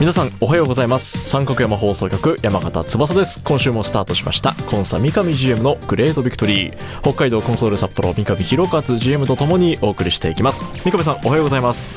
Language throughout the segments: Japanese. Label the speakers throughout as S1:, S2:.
S1: 皆さんおはようございます。三角山放送局山形翼です。今週もスタートしました。コンサ三上 GM のグレートビクトリー。北海道コンソール札幌三上弘勝 GM とともにお送りしていきます。三上さんおはようございます。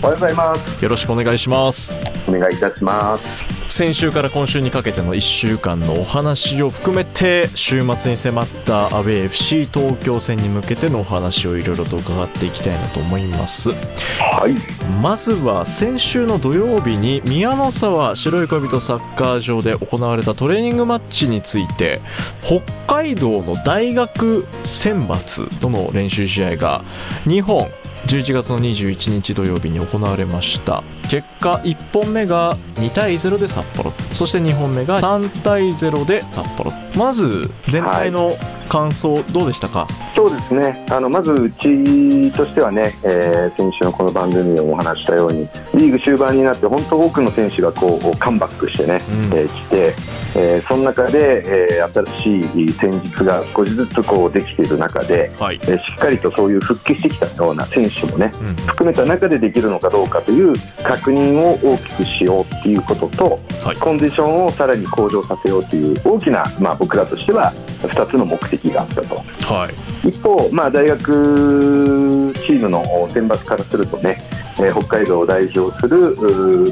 S2: おはようございます。
S1: よろしくお願いします。
S2: お願いいたします。
S1: 先週から今週にかけての1週間のお話を含めて週末に迫ったアウェー FC 東京戦に向けてのお話をいろいろと伺っていきたいなと思います。
S2: はい。
S1: まずは先週の土曜日に宮の沢白い恋人サッカー場で行われたトレーニングマッチについて北海道の大学選抜との練習試合が2本11月の21日土曜日に行われました。結果1本目が2対0で札幌。そして2本目が3対0で札幌。まず全体の感想どうでしたか、はい、
S2: そうですね。あのまずうちとしてはね、えー、先週のこの番組でもお話したようにリーグ終盤になって本当多くの選手がこうカムバックしてね、うん、えー、来て、えー、その中で、えー、新しい戦術が少しずつこうできている中で、はい、えー、しっかりとそういう復帰してきたような選手もね、うん、含めた中でできるのかどうかという確認を大きくしようっていうことと、はい、コンディションをさらに向上させようという大きな、まあ、僕らとしては2つの目的があったと、はい、一方、まあ、大学チームの選抜からするとね、えー、北海道を代表する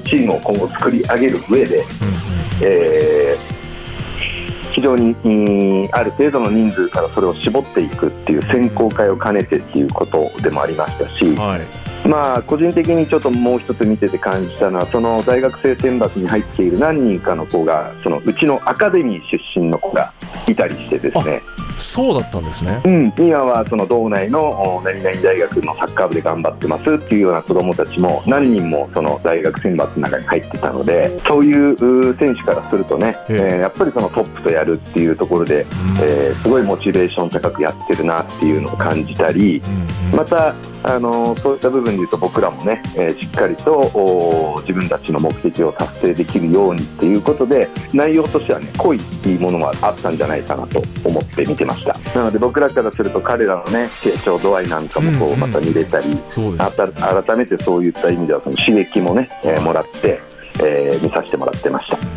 S2: チームを今後作り上げる上で、うんうん、えー非常にある程度の人数からそれを絞っていくっていう選考会を兼ねてっていうことでもありましたし、はい、まあ個人的にちょっともう一つ見てて感じたのはその大学生選抜に入っている何人かの子がそのうちのアカデミー出身の子がいたりしてですね。
S1: そうだったんですね、
S2: うん、今はその道内の何々大学のサッカー部で頑張ってますっていうような子どもたちも何人もその大学選抜の中に入ってたのでそういう選手からするとね、えー、やっぱりそのトップとやるっていうところで、うん、えー、すごいモチベーション高くやってるなっていうのを感じたり、またあのそういった部分でいうと僕らもね、えー、しっかりと自分たちの目的を達成できるようにっていうことで内容としてはね濃いものがあったんじゃないかなと思って見てました。なので僕らからすると彼らのね成長度合いなんかもこうまた見れたり、うんうん、改めてそういった意味ではその刺激もね、えー、もらって、えー、見させてもらってました。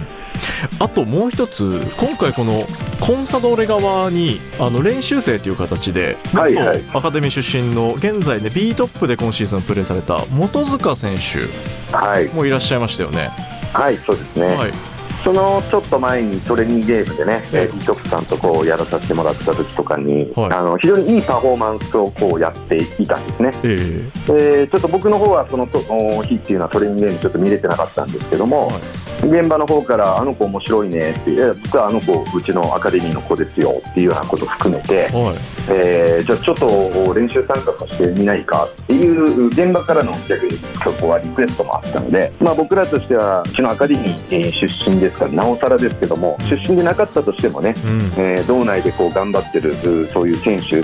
S1: あともう一つ今回このコンサドーレ側にあの練習生という形で元アカデミー出身の現在ね B トップで今シーズンプレーされた本塚選手もいらっしゃいましたよね。
S2: はい、そうですね、はいそのちょっと前にトレーニングゲームでね、えー、トップさんとこうやらさせてもらった時とかに、はい、あの非常にいいパフォーマンスをこうやっていたんですね、えー、えー、ちょっと僕の方はその日っていうのはトレーニングゲームちょっと見れてなかったんですけども、はい。現場の方からあの子面白いねって実はあの子うちのアカデミーの子ですよっていうようなことを含めて、はい、えー、じゃあちょっと練習参加させてみないかっていう現場からの逆にそこはリクエストもあったので、まあ、僕らとしてはうちのアカデミー出身ですからなおさらですけども出身でなかったとしてもね、うん、えー、道内でこう頑張ってるそういう選手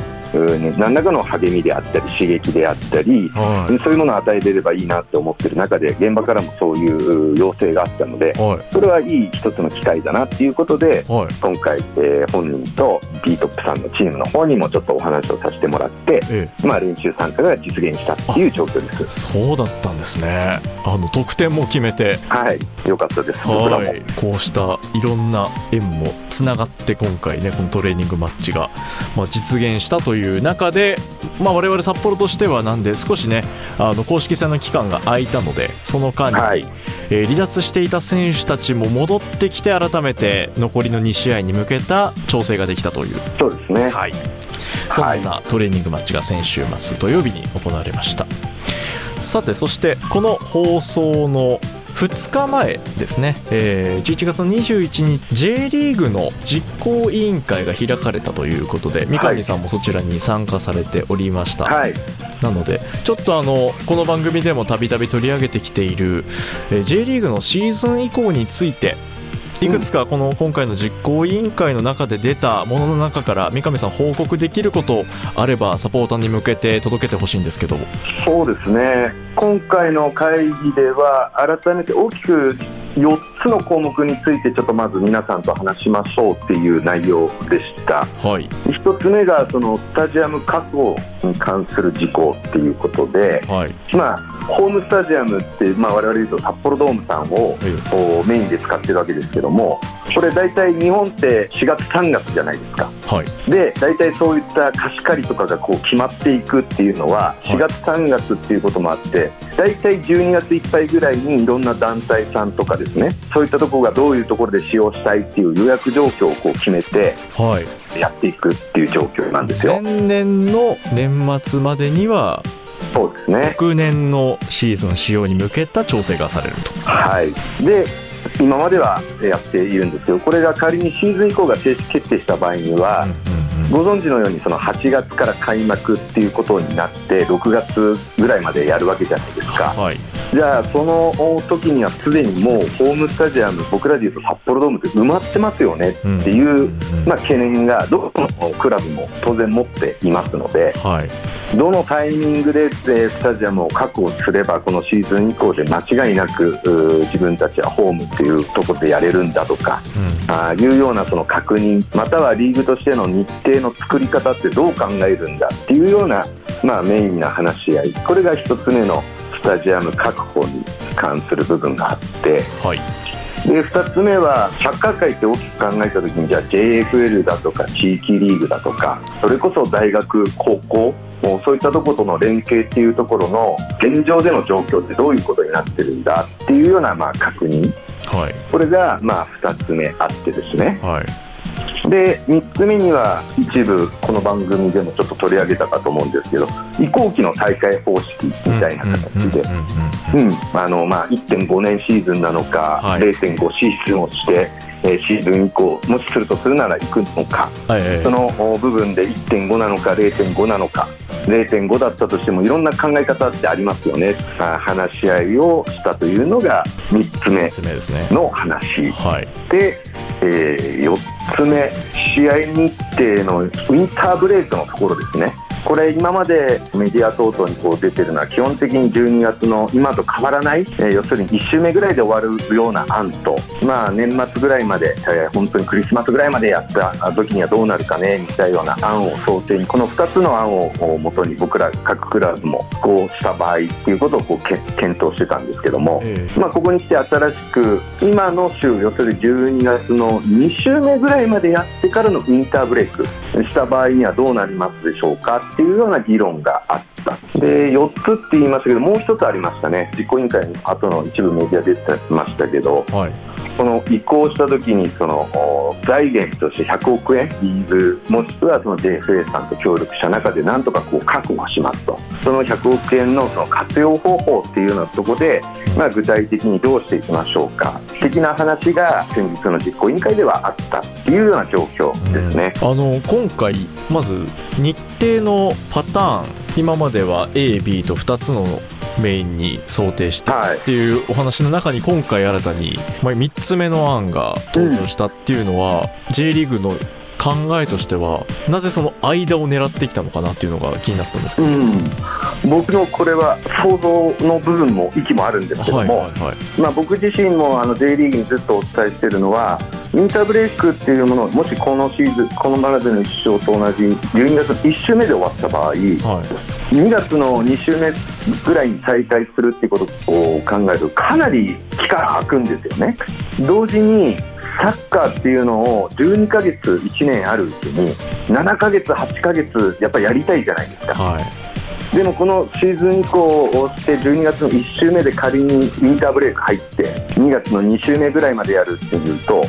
S2: 何らかの励みであったり刺激であったり、はい、そういうものを与えれればいいなって思ってる中で現場からもそういう要請があったので、はい、それはいい一つの機会だなっていうことで、はい、今回、えー、本人と B トップさんのチームの方にもちょっとお話をさせてもらって、ええ、まあ、練習参加が実現したっていう状況です。
S1: そうだったんですね。あの得点も決めて。
S2: はい。よかったです。
S1: はい。こうしたいろんな縁もつながって今回ねこのトレーニングマッチが、まあ、実現したといういう中で、まあ、我々札幌としてはなんで少しねあの公式戦の期間が空いたのでその間に、はい、えー、離脱していた選手たちも戻ってきて改めて残りの2試合に向けた調整ができたという。
S2: そうですね、
S1: はい、そんなトレーニングマッチが先週末土曜日に行われました。さてそしてこの放送の2日前ですね、えー、11月21日 J リーグの実行委員会が開かれたということで三上さんもそちらに参加されておりました、
S2: はい、
S1: なのでちょっとあのこの番組でもたびたび取り上げてきている、えー、J リーグのシーズン以降についていくつかこの今回の実行委員会の中で出たものの中から三上さん報告できることあればサポーターに向けて届けてほしいんですけど。
S2: そうですね。今回の会議では改めて大きく4つの項目についてちょっとまず皆さんと話しましょうっていう内容でした、
S1: はい、
S2: 1つ目がそのスタジアム確保に関する事項っていうことで、
S1: はい、
S2: まあ、ホームスタジアムって、まあ、我々言うと札幌ドームさんを、メインで使ってるわけですけどもこれ大体日本って4月3月じゃないですか、
S1: はい、
S2: で大体そういった貸し借りとかがこう決まっていくっていうのは4月3月っていうこともあって大体12月いっぱいぐらいにいろんな団体さんとかですねそういったところがどういうところで使用したいっていう予約状況をこう決めてやっていくっていう状況なんですよ。
S1: 前年の年末までには
S2: そうですね。
S1: 翌年のシーズン使用に向けた調整がされると。
S2: はい。で今まではやっているんですけどこれが仮にシーズン以降が正式決定した場合には、ご存知のようにその8月から開幕っていうことになって6月ぐらいまでやるわけじゃないですか、
S1: はい、
S2: じゃあその時にはすでにもうホームスタジアム僕らでいうと札幌ドームって埋まってますよねっていう、まあ、懸念がどこのクラブも当然持っていますので、
S1: はい、
S2: どのタイミングでスタジアムを確保すればこのシーズン以降で間違いなく自分たちはホームっていうところでやれるんだとか、うん、あいうようなその確認またはリーグとしての日程の作り方ってどう考えるんだっていうような、まあ、メインな話し合い。これが1つ目のスタジアム確保に関する部分があって、
S1: はい、
S2: で2つ目はサッカー界って大きく考えた時にじゃあ JFL だとか地域リーグだとかそれこそ大学高校もうそういったところとの連携っていうところの現状での状況ってどういうことになってるんだっていうようなまあ確認、
S1: はい、
S2: これがまあ2つ目あってですね、
S1: はい
S2: で3つ目には一部この番組でもちょっと取り上げたかと思うんですけど移行期の大会方式みたいな形で。1.5年シーズンなのか、はい、0.5シーズンをしてシーズン以降もしするとするなら行くのか、
S1: はいはい、
S2: その部分で1.5なのか0.5なのか。0.5だったとしてもいろんな考え方ってありますよね。話し合いをしたというのが3つ目の話、
S1: ねはい、
S2: で、えー、4つ目試合日程のウィンターブレイクのところですね。これ今までメディア等々にこう出てるのは基本的に12月の今と変わらない、えー、要するに1週目ぐらいで終わるような案と、まあ、年末ぐらいまで、えー、本当にクリスマスぐらいまでやった時にはどうなるかねみたいなような案を想定にこの2つの案をもとに僕ら各クラブもこうした場合っていうことをこう検討してたんですけども、えー、まあ、ここに来て新しく今の週要するに12月の2週目ぐらいまでやってからのウィンターブレイクした場合にはどうなりますでしょうか？っていうような議論があった。で4つって言いましたけどもう1つありましたね。実行委員会の後の一部メディア出てましたけど、
S1: はい、
S2: その移行した時にその財源として100億円リーズもしくはその JFA さんと協力した中でなんとかこう確保しますと。その100億円のその活用方法っていうようなところで、まあ、具体的にどうしていきましょうか。的な話が先日の実行委員会ではあったっていうような状況ですね。
S1: あの今回まず日程のパターン。今までは A、B と2つのメインに想定してっていうお話の中に今回新たに3つ目の案が登場したっていうのは J リーグの考えとしてはなぜその間を狙ってきたのかなっていうのが気になったんですけど、うん、
S2: 僕のこれは想像の部分も息もあるんですけども、はいはいはい、まあ、僕自身もあの J リーグにずっとお伝えしているのはインターブレイクっていうものもしこのシーズンこのまでの一生と同じ12月1週目で終わった場合、はい、2月の2週目ぐらいに再開するっていうことを考えるとかなり期間空くんですよね。同時にサッカーっていうのを12ヶ月1年あるうちに7ヶ月8ヶ月やっぱりやりたいじゃないですか。
S1: はい
S2: でもこのシーズン以降をして12月の1週目で仮にインターブレイク入って2月の2週目ぐらいまでやるっていうと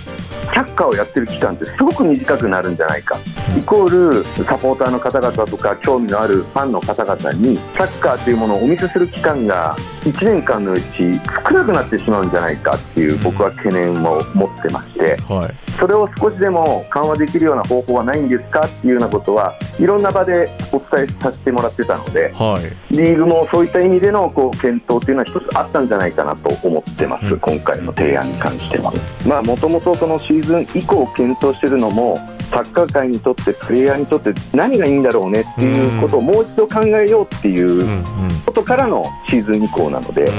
S2: サッカーをやってる期間ってすごく短くなるんじゃないか。イコールサポーターの方々とか興味のあるファンの方々にサッカーというものをお見せする期間が1年間のうち少なくなってしまうんじゃないかっていう僕は懸念を持ってまして、はい、それを少しでも緩和できるような方法はないんですかっていうようなことはいろんな場でお伝えさせてもらってたので、はい、リーグもそういった意味でのこう検討というのは一つあったんじゃないかなと思ってます、うん、今回の提案に関しては。もともとそのシーズン以降検討しているのもサッカー界にとってプレイヤーにとって何がいいんだろうねっていうことをもう一度考えようっていうことからのシーズン以降なので、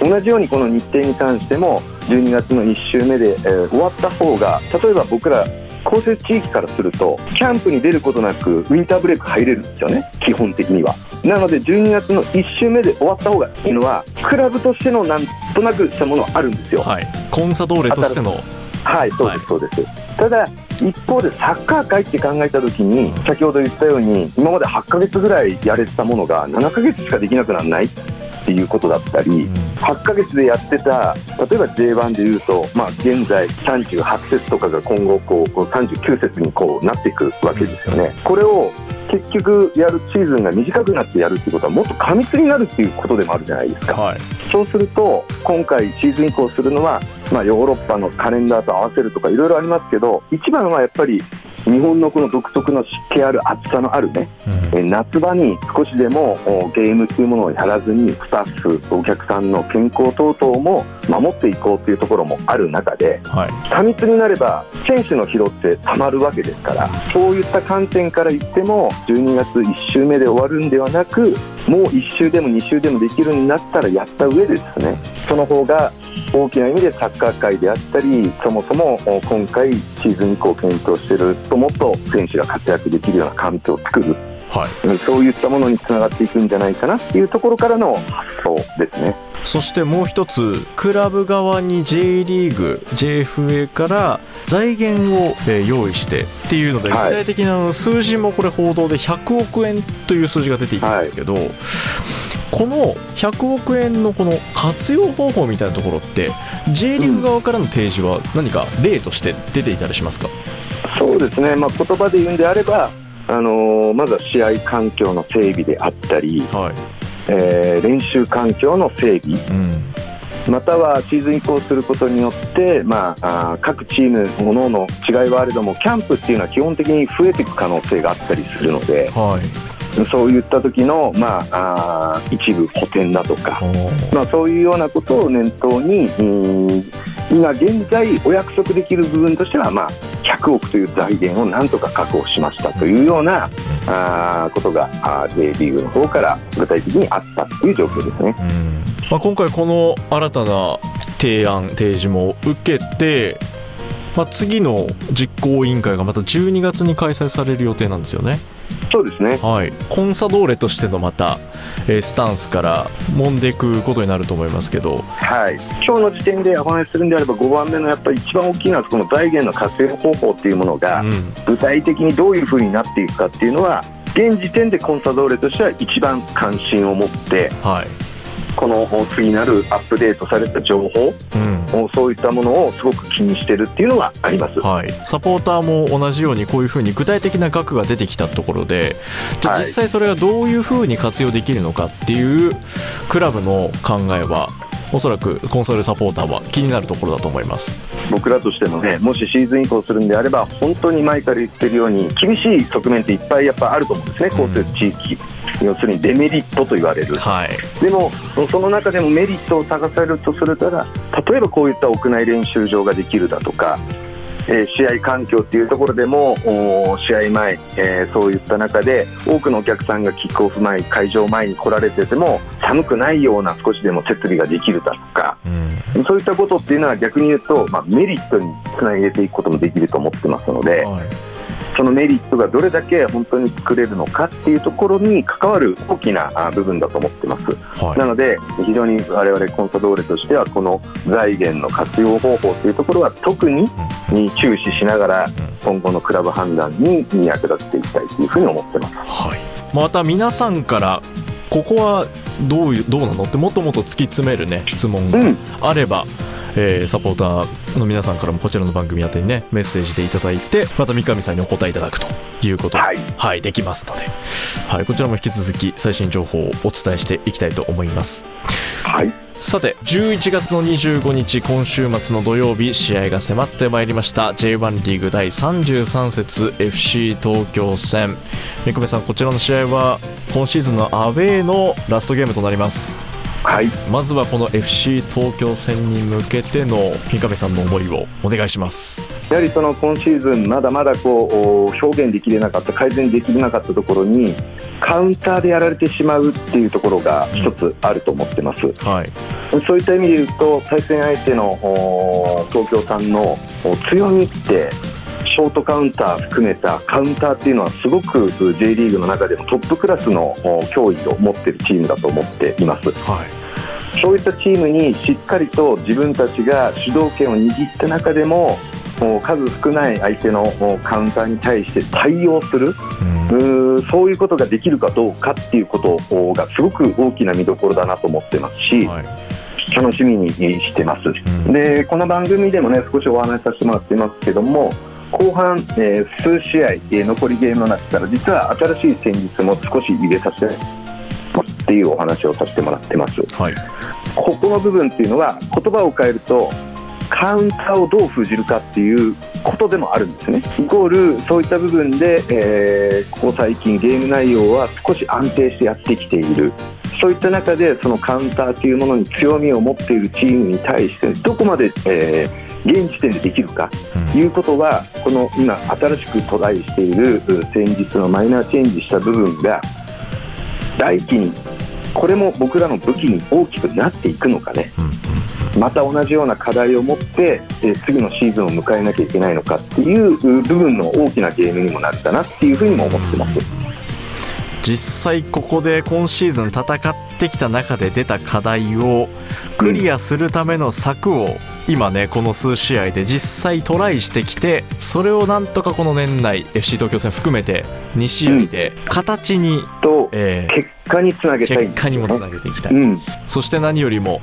S2: 同じようにこの日程に関しても12月の1週目で、えー、終わった方が例えば僕ら公設地域からするとキャンプに出ることなくウィンターブレイク入れるんですよね基本的には。なので12月の1週目で終わった方がいいのはクラブとしてのなんとなくしたものはあるんですよ、
S1: はい、コンサドーレとしての。
S2: はいそうですそうです、はい、ただ一方でサッカー界って考えたときに先ほど言ったように今まで8ヶ月ぐらいやれてたものが7ヶ月しかできなくならないっていうことだったり、8ヶ月でやってた例えば J1 でいうと、まあ、現在38節とかが今後こう39節にこうなっていくわけですよね。これを結局やるシーズンが短くなってやるっていうことはもっと過密になるっていうことでもあるじゃないですか、はい、そうすると今回シーズン以降するのは、まあ、ヨーロッパのカレンダーと合わせるとかいろいろありますけど一番はやっぱり日本のこの独特の湿気ある暑さのあるね、うん、夏場に少しでもゲームというものをやらずにスタッフお客さんの健康等々も守っていこうというところもある中で、はい、過密になれば選手の疲労ってたまるわけですからそういった観点から言っても12月1週目で終わるんではなくもう1週でも2週でもできるんだったらやった上でですねその方が大きな意味でサッカー界であったりそもそも今回シーズン以降検討しているともっと選手が活躍できるような環境を作る、はい、そういったものにつながっていくんじゃないかなっていうところからの発想ですね。
S1: そしてもう一つクラブ側に J リーグ JFA から財源を用意してっていうので具体的な数字もこれ報道で100億円という数字が出ていたんですけど、はいこの100億円のこの活用方法みたいなところって J リーグ側からの提示は何か例として出ていたりしますか、
S2: そうですね、まあ、言葉で言うんであれば、あのー、まずは試合環境の整備であったり、はい。えー、練習環境の整備、うん。またはシーズン移行することによって、まあ、あ各チーム、各々の違いはあれども、キャンプっていうのは基本的に増えていく可能性があったりするので、はい、そういった時のまあ、あ一部補填だとか、まあ、そういうようなことを念頭に、今現在お約束できる部分としては、まあ、100億という財源をなんとか確保しましたというようなあことが J リーグの方から具体的にあったという状況ですね、
S1: まあ、今回、この新たな提案、提示も受けて、まあ、次の実行委員会がまた12月に開催される予定なんですよね。
S2: そうですね、
S1: はい、コンサドーレとしてのまた、えー、スタンスから揉んでいくことになると思いますけど、
S2: はい、今日の時点でお話しするんであれば5番目のやっぱり一番大きいのはこの財源の活用方法っていうものが、具体的にどういうふうになっていくかっていうのは現時点でコンサドーレとしては一番関心を持って、はい、この次なるアップデートされた情報、うん、そういったものをすごく気にしてるっていうのがあります、
S1: はい、サポーターも同じようにこういうふうに具体的な額が出てきたところでじゃあ実際それがどういうふうに活用できるのかっていうクラブの考えはおそらくコンソールサポーターは気になるところだと思います。
S2: 僕らとしてもねもしシーズン移行するんであれば本当に前から言ってるように厳しい側面っていっぱいやっぱあると思うんですね、公設地域。要するにデメリットと言われる、はい、でもその中でもメリットを探されるとするたら例えばこういった屋内練習場ができるだとかえー、試合環境っていうところでも試合前、えー、そういった中で多くのお客さんがキックオフ前会場前に来られてても寒くないような少しでも設備ができるだとか、うん、そういったことっていうのは逆に言うと、まあ、メリットにつなげていくこともできると思ってますので。はいそのメリットがどれだけ本当に作れるのかっていうところに関わる大きな部分だと思ってます、はい、なので非常に我々コンサドーレとしてはこの財源の活用方法というところは特に注視しながら今後のクラブ判断に役立てていきたいというふうに思ってます。
S1: はい。また皆さんからここはどういうどうなのってもっともっと突き詰めるね質問があれば、うん、えー、サポーターの皆さんからもこちらの番組宛てにねメッセージでいただいてまた三上さんにお答えいただくということはい、はい、できますので、はい、こちらも引き続き最新情報をお伝えしていきたいと思います。
S2: はい。
S1: さて11月の25日今週末の土曜日試合が迫ってまいりました。J1 リーグ第33節 FC 東京戦。三上さんこちらの試合は今シーズンのアウェーのラストゲームとなります
S2: はい、
S1: まずはこの FC 東京戦に向けての三上さんの思いをお願いします。
S2: やはりその今シーズンまだまだこう表現できれなかった改善できなかったところにカウンターでやられてしまうっていうところが一つあると思ってます、うん、
S1: はい、
S2: そういった意味で言うと対戦相手の東京さんの強みってショートカウンター含めたカウンターっていうのはすごく J リーグの中でもトップクラスの脅威を持っているチームだと思っています。
S1: はい。
S2: そういったチームにしっかりと自分たちが主導権を握った中でも数少ない相手のカウンターに対して対応する、うん、そういうことができるかどうかっていうことがすごく大きな見どころだなと思ってますし、はい、楽しみにしてます、うん、でこの番組でもね少しお話しさせてもらっていますけども後半、えー、数試合、えー、残りゲームの中から実は新しい戦術も少し入れさせてっていうお話をさせてもらってます、
S1: はい、
S2: ここの部分っていうのは言葉を変えるとカウンターをどう封じるかっていうことでもあるんですね。イコールそういった部分で、えー、ここ最近ゲーム内容は少し安定してやってきている。そういった中でそのカウンターというものに強みを持っているチームに対してどこまで、えー現時点でできるかということは、この今、新しくトライしている先日のマイナーチェンジした部分が大気にこれも僕らの武器に大きくなっていくのかね、また同じような課題を持って、え次のシーズンを迎えなきゃいけないのかっていう部分の大きなゲームにもなるかなっていうふうにも思ってます。
S1: 実際ここで今シーズン戦ってきた中で出た課題をクリアするための策を今ねこの数試合で実際トライしてきてそれをなんとかこの年内 FC 東京戦含めて2試合で形に、
S2: と、えー、結果につなげたい、
S1: 結果にもつなげていきたい、うん、そして何よりも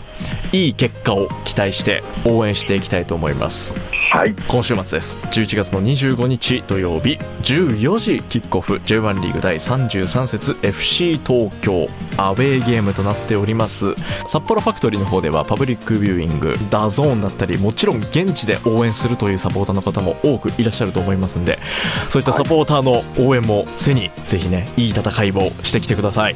S1: いい結果を期待して応援していきたいと思います。
S2: はい、
S1: 今週末です。11月の25日土曜日14時キックオフ。J1 リーグ第33節 FC 東京。アウェーゲームとなっております。札幌ファクトリーの方ではパブリックビューイング DAZN だったりもちろん現地で応援するというサポーターの方も多くいらっしゃると思いますんでそういったサポーターの応援も背にぜひねいい戦いをしてきてください。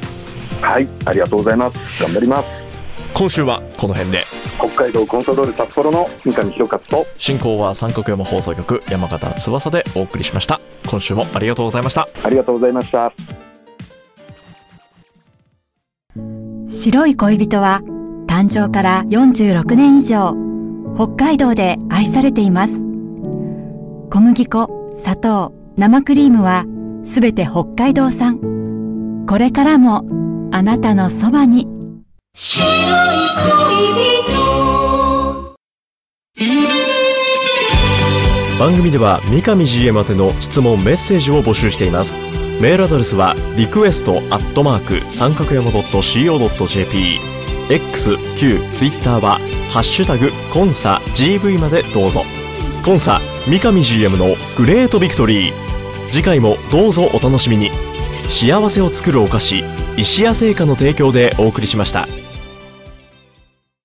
S2: はいありがとうございます。頑張ります。
S1: 今週はこの辺で。
S2: 北海道コントロール札幌の三上弘勝と
S1: 進行は三角山放送局山形翼でお送りしました。今週もありがとうございました。
S2: ありがとうございました。
S3: 白い恋人は誕生から46年以上北海道で愛されています。小麦粉砂糖生クリームはすべて北海道産。これからもあなたのそばに。白い恋人。
S1: 番組では三上 GM 宛ての質問メッセージを募集しています。メールアドレスはリクエストアットマーク三角山 .co.jp X、Q、Twitter はハッシュタグコンサ GV までどうぞ。コンサ三上 GM のグレートビクトリー。次回もどうぞお楽しみに。幸せを作るお菓子石屋製菓の提供でお送りしました。